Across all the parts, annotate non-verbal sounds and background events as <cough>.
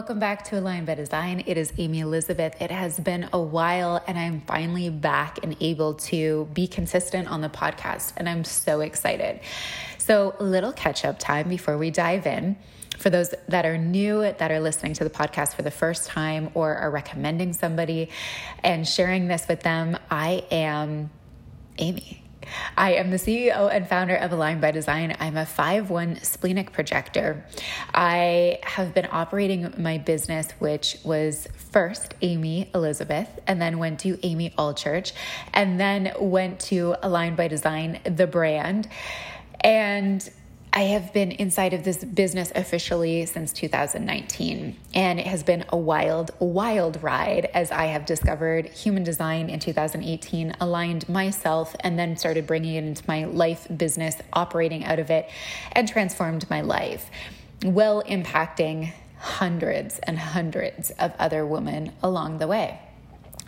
Welcome back to Aligned by Design. It is Amy Elizabeth. It has been a while, and I'm finally back and able to be consistent on the podcast, and I'm so excited. So, a little catch up time before we dive in. For those that are new, that are listening to the podcast for the first time, or are recommending somebody and sharing this with them, I am Amy. I am the CEO and founder of Aligned by Design. I'm a 5-1 splenic projector. I have been operating my business, which was first Amy Elizabeth, and then went to Amy Allchurch, and then went to Aligned by Design, the brand. And I have been inside of this business officially since 2019, and it has been a wild, wild ride as I have discovered human design in 2018, aligned myself, and then started bringing it into my life business, operating out of it, and transformed my life, well impacting hundreds and hundreds of other women along the way.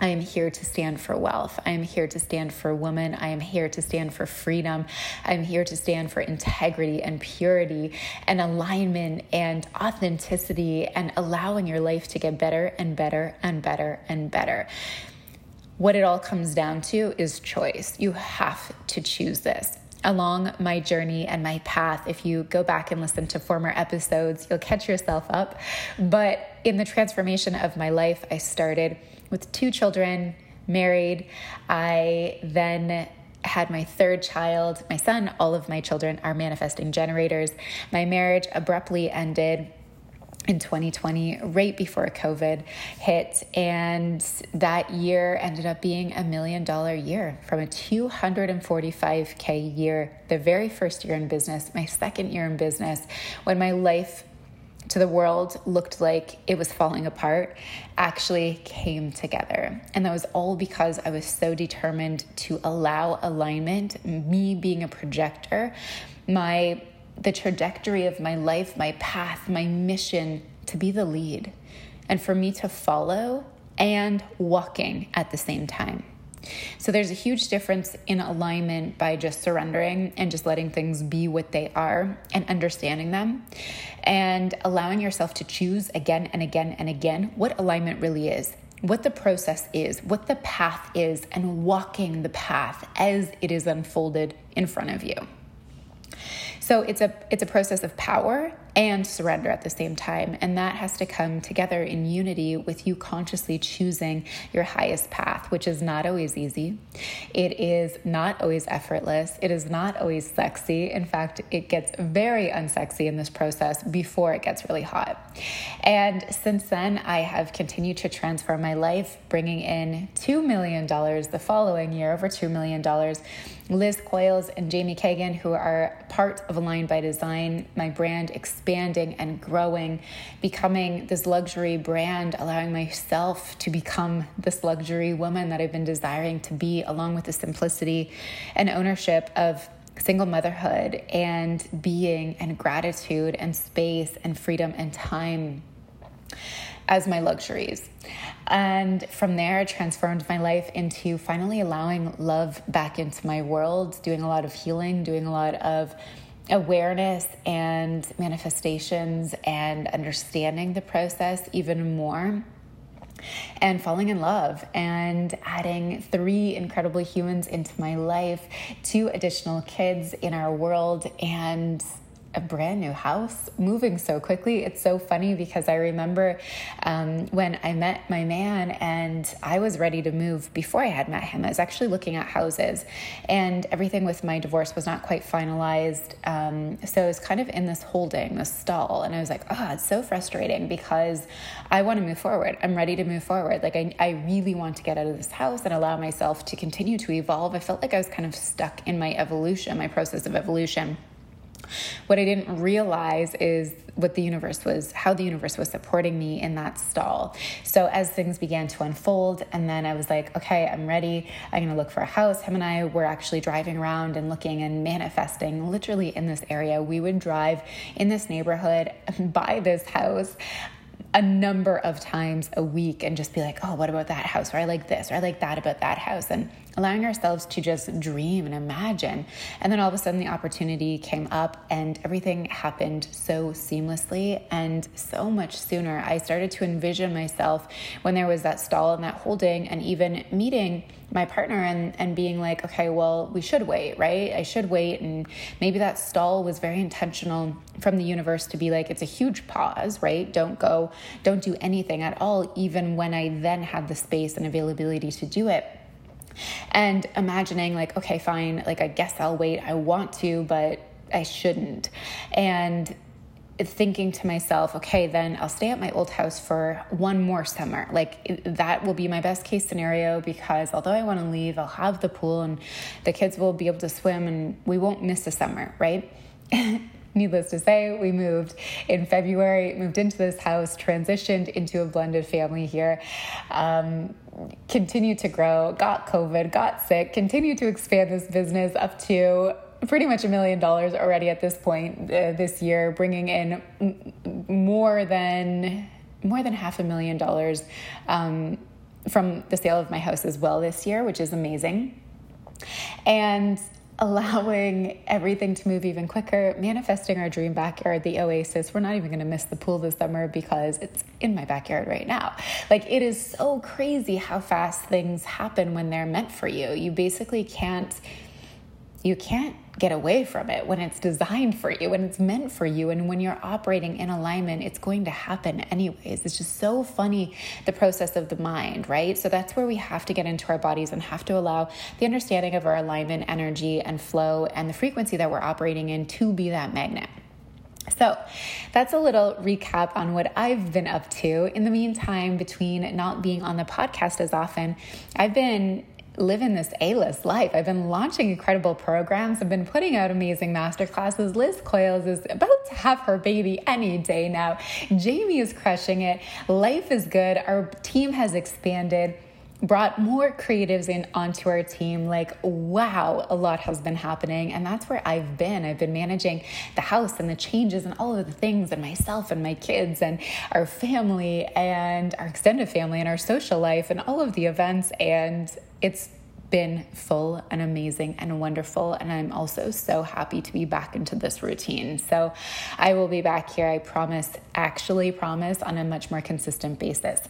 I am here to stand for wealth. I am here to stand for women. I am here to stand for freedom. I am here to stand for integrity and purity and alignment and authenticity and allowing your life to get better and better and better and better. What it all comes down to is choice. You have to choose this along my journey and my path. If you go back and listen to former episodes, you'll catch yourself up. But in the transformation of my life, I started with two children, married. I then had my third child, my son. All of my children are manifesting generators. My marriage abruptly ended in 2020, right before COVID hit. And that year ended up being a million dollar year from a 245K year, the very first year in business, my second year in business, when my life to the world looked like it was falling apart actually came together. And that was all because I was so determined to allow alignment, me being a projector, my the trajectory of my life, my path, my mission to be the lead and for me to follow and walking at the same time. So there's a huge difference in alignment by just surrendering and just letting things be what they are and understanding them and allowing yourself to choose again and again and again what alignment really is. What the process is, what the path is, and walking the path as it is unfolded in front of you. So it's a it's a process of power and surrender at the same time. And that has to come together in unity with you consciously choosing your highest path, which is not always easy. It is not always effortless. It is not always sexy. In fact, it gets very unsexy in this process before it gets really hot. And since then, I have continued to transform my life, bringing in $2 million the following year, over $2 million. Liz Coils and Jamie Kagan, who are part of Aligned by Design, my brand expanding and growing, becoming this luxury brand, allowing myself to become this luxury woman that I've been desiring to be, along with the simplicity and ownership of single motherhood and being and gratitude and space and freedom and time as my luxuries. And from there, I transformed my life into finally allowing love back into my world, doing a lot of healing, doing a lot of awareness and manifestations and understanding the process even more and falling in love and adding three incredible humans into my life, two additional kids in our world, and a brand new house moving so quickly. It's so funny because I remember um, when I met my man and I was ready to move before I had met him. I was actually looking at houses and everything with my divorce was not quite finalized. Um, so I was kind of in this holding, this stall. And I was like, oh, it's so frustrating because I want to move forward. I'm ready to move forward. Like, I, I really want to get out of this house and allow myself to continue to evolve. I felt like I was kind of stuck in my evolution, my process of evolution. What I didn't realize is what the universe was, how the universe was supporting me in that stall. So as things began to unfold, and then I was like, okay, I'm ready. I'm gonna look for a house. Him and I were actually driving around and looking and manifesting literally in this area. We would drive in this neighborhood, <laughs> buy this house a number of times a week and just be like, oh, what about that house? Or I like this, or I like that about that house. And allowing ourselves to just dream and imagine. And then all of a sudden, the opportunity came up and everything happened so seamlessly and so much sooner. I started to envision myself when there was that stall and that holding, and even meeting my partner and, and being like, okay, well, we should wait, right? I should wait. And maybe that stall was very intentional from the universe to be like, it's a huge pause, right? Don't go, don't do anything at all, even when I then had the space and availability to do it. And imagining, like, okay, fine, like, I guess I'll wait. I want to, but I shouldn't. And thinking to myself, okay, then I'll stay at my old house for one more summer. Like that will be my best case scenario because although I want to leave, I'll have the pool and the kids will be able to swim and we won't miss a summer, right? <laughs> Needless to say, we moved in February, moved into this house, transitioned into a blended family here. Um, continued to grow, got COVID, got sick, continued to expand this business up to pretty much a million dollars already at this point uh, this year, bringing in m- more than more than half a million dollars um, from the sale of my house as well this year, which is amazing. And allowing everything to move even quicker, manifesting our dream backyard, the oasis. We're not even going to miss the pool this summer because it's in my backyard right now. Like it is so crazy how fast things happen when they're meant for you. You basically can't you can't get away from it when it's designed for you, when it's meant for you, and when you're operating in alignment, it's going to happen anyways. It's just so funny the process of the mind, right? So that's where we have to get into our bodies and have to allow the understanding of our alignment, energy, and flow, and the frequency that we're operating in to be that magnet. So that's a little recap on what I've been up to. In the meantime, between not being on the podcast as often, I've been living this A-list life. I've been launching incredible programs. I've been putting out amazing masterclasses. Liz Coyles is about to have her baby any day now. Jamie is crushing it. Life is good. Our team has expanded brought more creatives in onto our team like wow a lot has been happening and that's where i've been i've been managing the house and the changes and all of the things and myself and my kids and our family and our extended family and our social life and all of the events and it's been full and amazing and wonderful. And I'm also so happy to be back into this routine. So I will be back here, I promise, actually promise, on a much more consistent basis.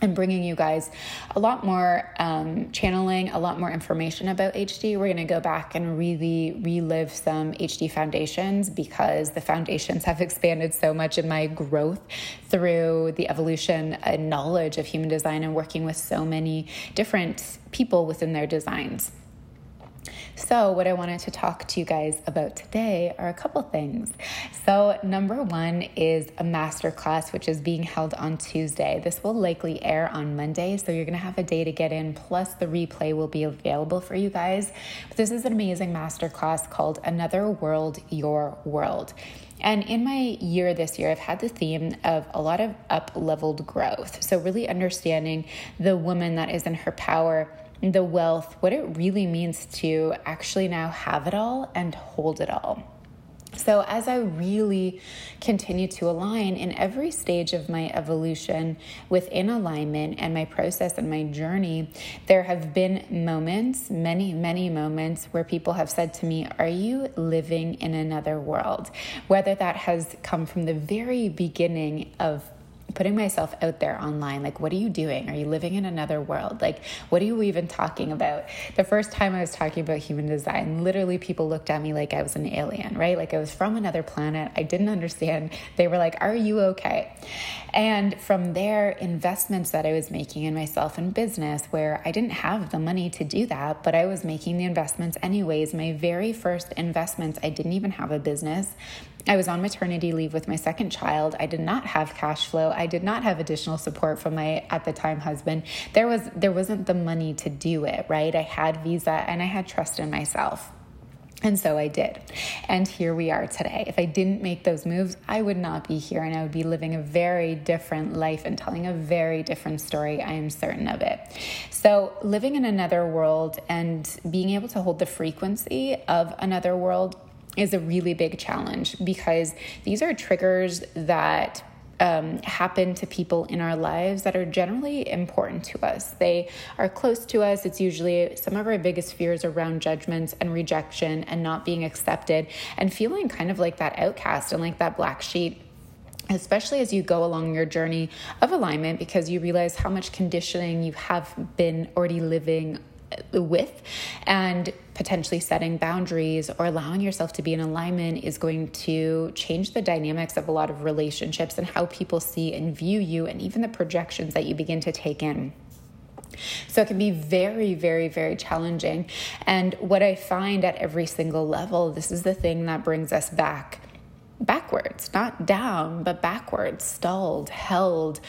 I'm bringing you guys a lot more um, channeling, a lot more information about HD. We're going to go back and really relive some HD foundations because the foundations have expanded so much in my growth through the evolution and knowledge of human design and working with so many different people within their designs. So, what I wanted to talk to you guys about today are a couple things. So, number one is a masterclass, which is being held on Tuesday. This will likely air on Monday, so you're gonna have a day to get in, plus the replay will be available for you guys. But this is an amazing masterclass called Another World, Your World. And in my year this year, I've had the theme of a lot of up leveled growth. So, really understanding the woman that is in her power the wealth, what it really means to actually now have it all and hold it all. So, as I really continue to align in every stage of my evolution within alignment and my process and my journey, there have been moments, many, many moments, where people have said to me, Are you living in another world? Whether that has come from the very beginning of putting myself out there online. Like, what are you doing? Are you living in another world? Like, what are you even talking about? The first time I was talking about human design, literally people looked at me like I was an alien, right? Like I was from another planet. I didn't understand. They were like, Are you okay? And from there, investments that I was making in myself and business, where I didn't have the money to do that, but I was making the investments anyways. My very first investments, I didn't even have a business. I was on maternity leave with my second child. I did not have cash flow. I did not have additional support from my at the time husband. There was there wasn't the money to do it, right? I had visa and I had trust in myself. And so I did. And here we are today. If I didn't make those moves, I would not be here and I would be living a very different life and telling a very different story. I am certain of it. So, living in another world and being able to hold the frequency of another world is a really big challenge because these are triggers that um, happen to people in our lives that are generally important to us. They are close to us. It's usually some of our biggest fears around judgments and rejection and not being accepted and feeling kind of like that outcast and like that black sheep especially as you go along your journey of alignment because you realize how much conditioning you have been already living with and potentially setting boundaries or allowing yourself to be in alignment is going to change the dynamics of a lot of relationships and how people see and view you and even the projections that you begin to take in. So it can be very, very, very challenging. And what I find at every single level, this is the thing that brings us back backwards, not down, but backwards, stalled, held,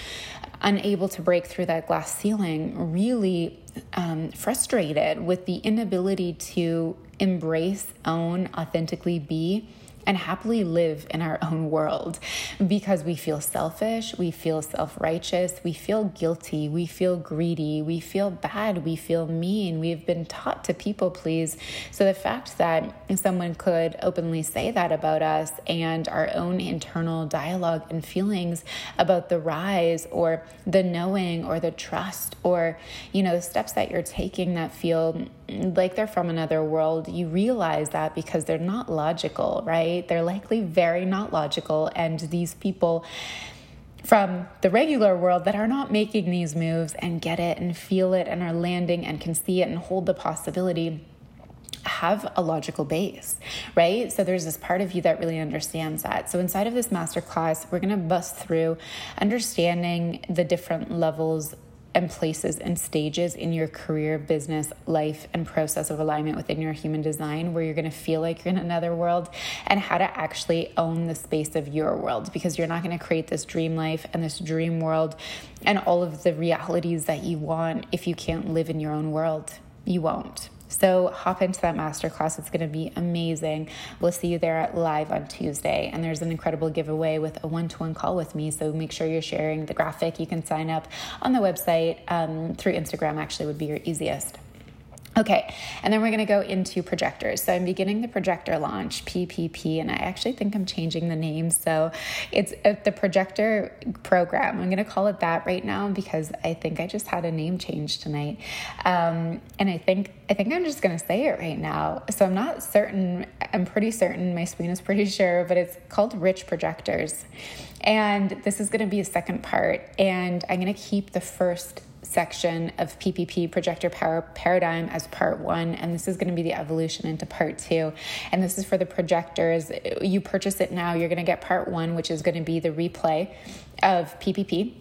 unable to break through that glass ceiling, really um, frustrated with the inability to embrace, own, authentically be and happily live in our own world because we feel selfish, we feel self righteous, we feel guilty, we feel greedy, we feel bad, we feel mean. We've been taught to people please. So the fact that someone could openly say that about us and our own internal dialogue and feelings about the rise or the knowing or the trust or, you know, the steps that you're taking that feel like they're from another world, you realize that because they're not logical, right? They're likely very not logical. And these people from the regular world that are not making these moves and get it and feel it and are landing and can see it and hold the possibility have a logical base, right? So there's this part of you that really understands that. So inside of this masterclass, we're going to bust through understanding the different levels and places and stages in your career, business, life, and process of alignment within your human design where you're going to feel like you're in another world and how to actually own the space of your world because you're not going to create this dream life and this dream world and all of the realities that you want if you can't live in your own world. You won't. So hop into that masterclass. It's going to be amazing. We'll see you there live on Tuesday. And there's an incredible giveaway with a one to one call with me. So make sure you're sharing the graphic. You can sign up on the website um, through Instagram, actually, would be your easiest. Okay, and then we're to go into projectors. So I'm beginning the projector launch, PPP, and I actually think I'm changing the name. So it's uh, the projector program. I'm to call it that right now because I think I just had a name change tonight, um, and I think I think I'm just to say it right now. So I'm not certain. I'm pretty certain. My spleen is pretty sure, but it's called Rich Projectors, and this is to be a second part. And I'm to keep the first section of PPP projector power paradigm as part one, and this is going to be the evolution into part two. And this is for the projectors. You purchase it now, you're going to get part one, which is going to be the replay of PPP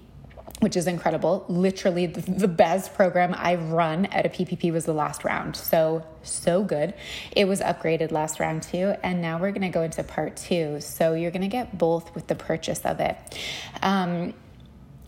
which is incredible. Literally, the, best program I've run at a PPP was the last round. So, so good. It was upgraded last round too. And now we're going to go into part two. So, you're going to get both with the purchase of it. Um,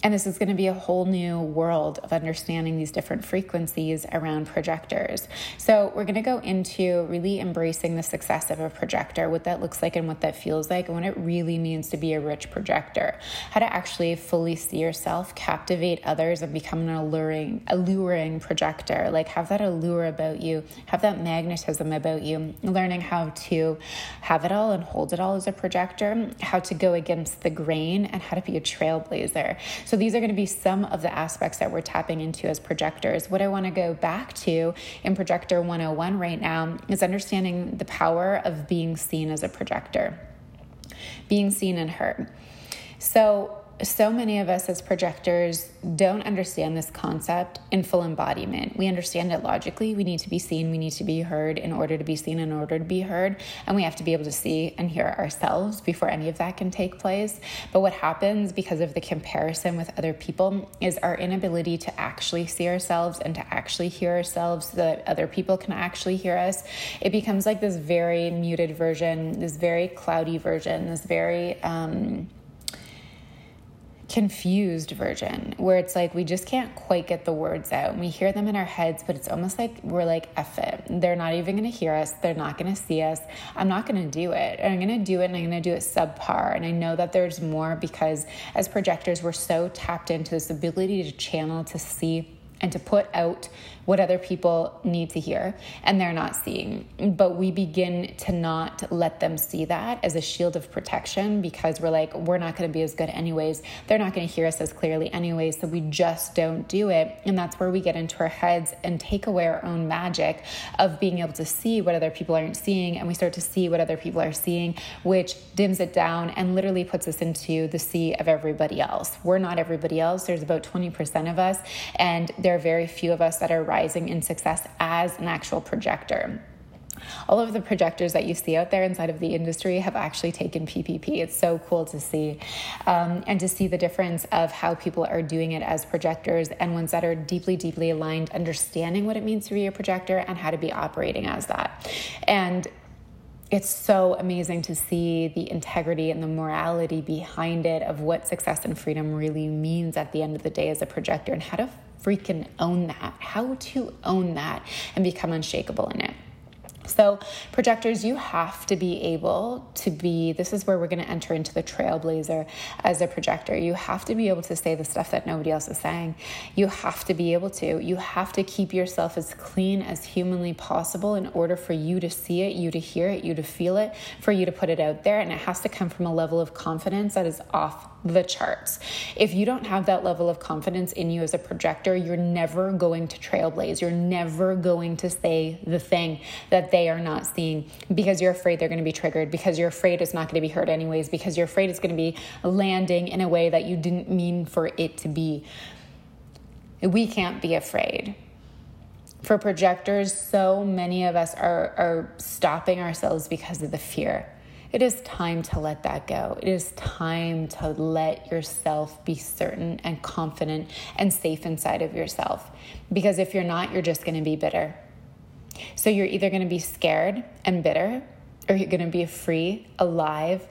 and this is going to be a whole new world of understanding these different frequencies around projectors. So, we're going to go into really embracing the success of a projector, what that looks like and what that feels like, and what it really means to be a rich projector. How to actually fully see yourself, captivate others, and become an alluring, alluring projector. Like, have that allure about you, have that magnetism about you, learning how to have it all and hold it all as a projector, how to go against the grain, and how to be a trailblazer. So these are going to be some of the aspects that we're tapping into as projectors. What I want to go back to in Projector 101 right now is understanding the power of being seen as a projector, being seen and heard. So so many of us as projectors don't understand this concept in full embodiment. We understand it logically. We need to be seen, we need to be heard in order to be seen, in order to be heard. And we have to be able to see and hear ourselves before any of that can take place. But what happens because of the comparison with other people is our inability to actually see ourselves and to actually hear ourselves so that other people can actually hear us. It becomes like this very muted version, this very cloudy version, this very, um, confused version where it's like we just can't quite get the words out. We hear them in our heads, but it's almost like we're like, F it. They're not even to hear us. They're not to see us. I'm not to do it. And I'm to do it and I'm to do it subpar. And I know that there's more because as projectors, we're so tapped into this ability to channel, to see, and to put out what other people need to hear and they're not seeing. But we begin to not let them see that as a shield of protection because we're like, we're not going to be as good anyways. They're not going to hear us as clearly anyways. So we just don't do it. And that's where we get into our heads and take away our own magic of being able to see what other people aren't seeing. And we start to see what other people are seeing, which dims it down and literally puts us into the sea of everybody else. We're not everybody else. There's about 20% of us, and there are very few of us that are rising in success as an actual projector all of the projectors that you see out there inside of the industry have actually taken PPP. It's so cool to see. Um, and to see the difference of how people are doing it as projectors and ones that are deeply, deeply aligned, understanding what it means to be a projector and how to be operating as that. And it's so amazing to see the integrity and the morality behind it of what success and freedom really means at the end of the day as a projector and how to freaking own that, how to own that and become unshakable in it. So, projectors, you have to be able to be. This is where we're going to enter into the trailblazer as a projector. You have to be able to say the stuff that nobody else is saying. You have to be able to. You have to keep yourself as clean as humanly possible in order for you to see it, you to hear it, you to feel it, for you to put it out there. And it has to come from a level of confidence that is off the charts. If you don't have that level of confidence in you as a projector, you're never going to trailblaze. You're never going to say the thing that they are not seeing because you're afraid they're going to be triggered, because you're afraid it's not going to be heard anyways, because you're afraid it's going to be landing in a way that you didn't mean for it to be. We can't be afraid. For projectors, so many of us are, are stopping ourselves because of the fear it is time to let that go. It is time to let yourself be certain and confident and safe inside of yourself. Because if you're not, you're just going to be bitter. So you're either going to be scared and bitter, or you're going to be free, alive,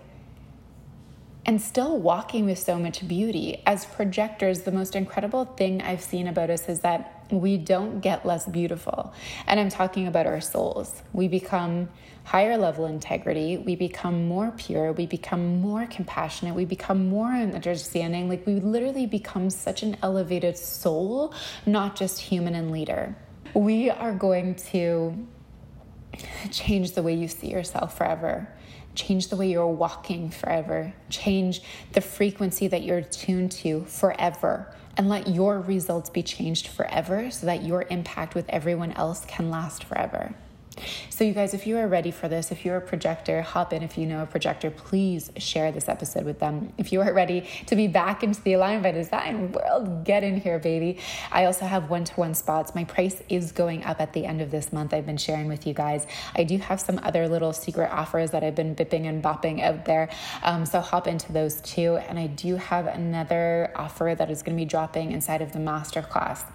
and still walking with so much beauty. As projectors, the most incredible thing I've seen about us is that we don't get less beautiful. And I'm talking about our souls. We become higher level integrity, we become more pure, we become more compassionate, we become more understanding. Like we literally become such an elevated soul, not just human and leader. We are going to change the way you see yourself forever. Change the way you're walking forever, change the frequency that you're tuned to forever, and let your results be changed forever so that your impact with everyone else can last forever. So, you guys, if you are ready for this, if you're a projector, hop in. If you know a projector, please share this episode with them. If you are ready to be back into the Aligned by Design world, get in here, baby. I also have one to one spots. My price is going up at the end of this month. I've been sharing with you guys. I do have some other little secret offers that I've been bipping and bopping out there. Um, so, hop into those too. And I do have another offer that is going to be dropping inside of the masterclass.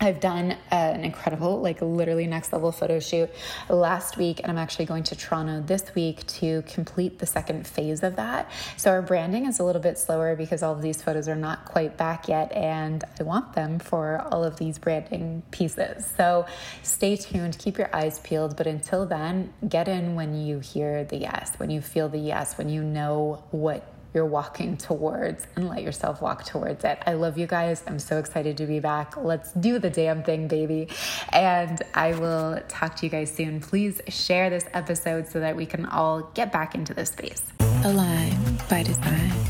I've done uh, an incredible, like literally next level photo shoot last week, and I'm actually going to Toronto this week to complete the second phase of that. So, our branding is a little bit slower because all of these photos are not quite back yet, and I want them for all of these branding pieces. So, stay tuned, keep your eyes peeled, but until then, get in when you hear the yes, when you feel the yes, when you know what you're walking towards and let yourself walk towards it. I love you guys. I'm so excited to be back. Let's do the damn thing, baby. And I will talk to you guys soon. Please share this episode so that we can all get back into this space. Align by design.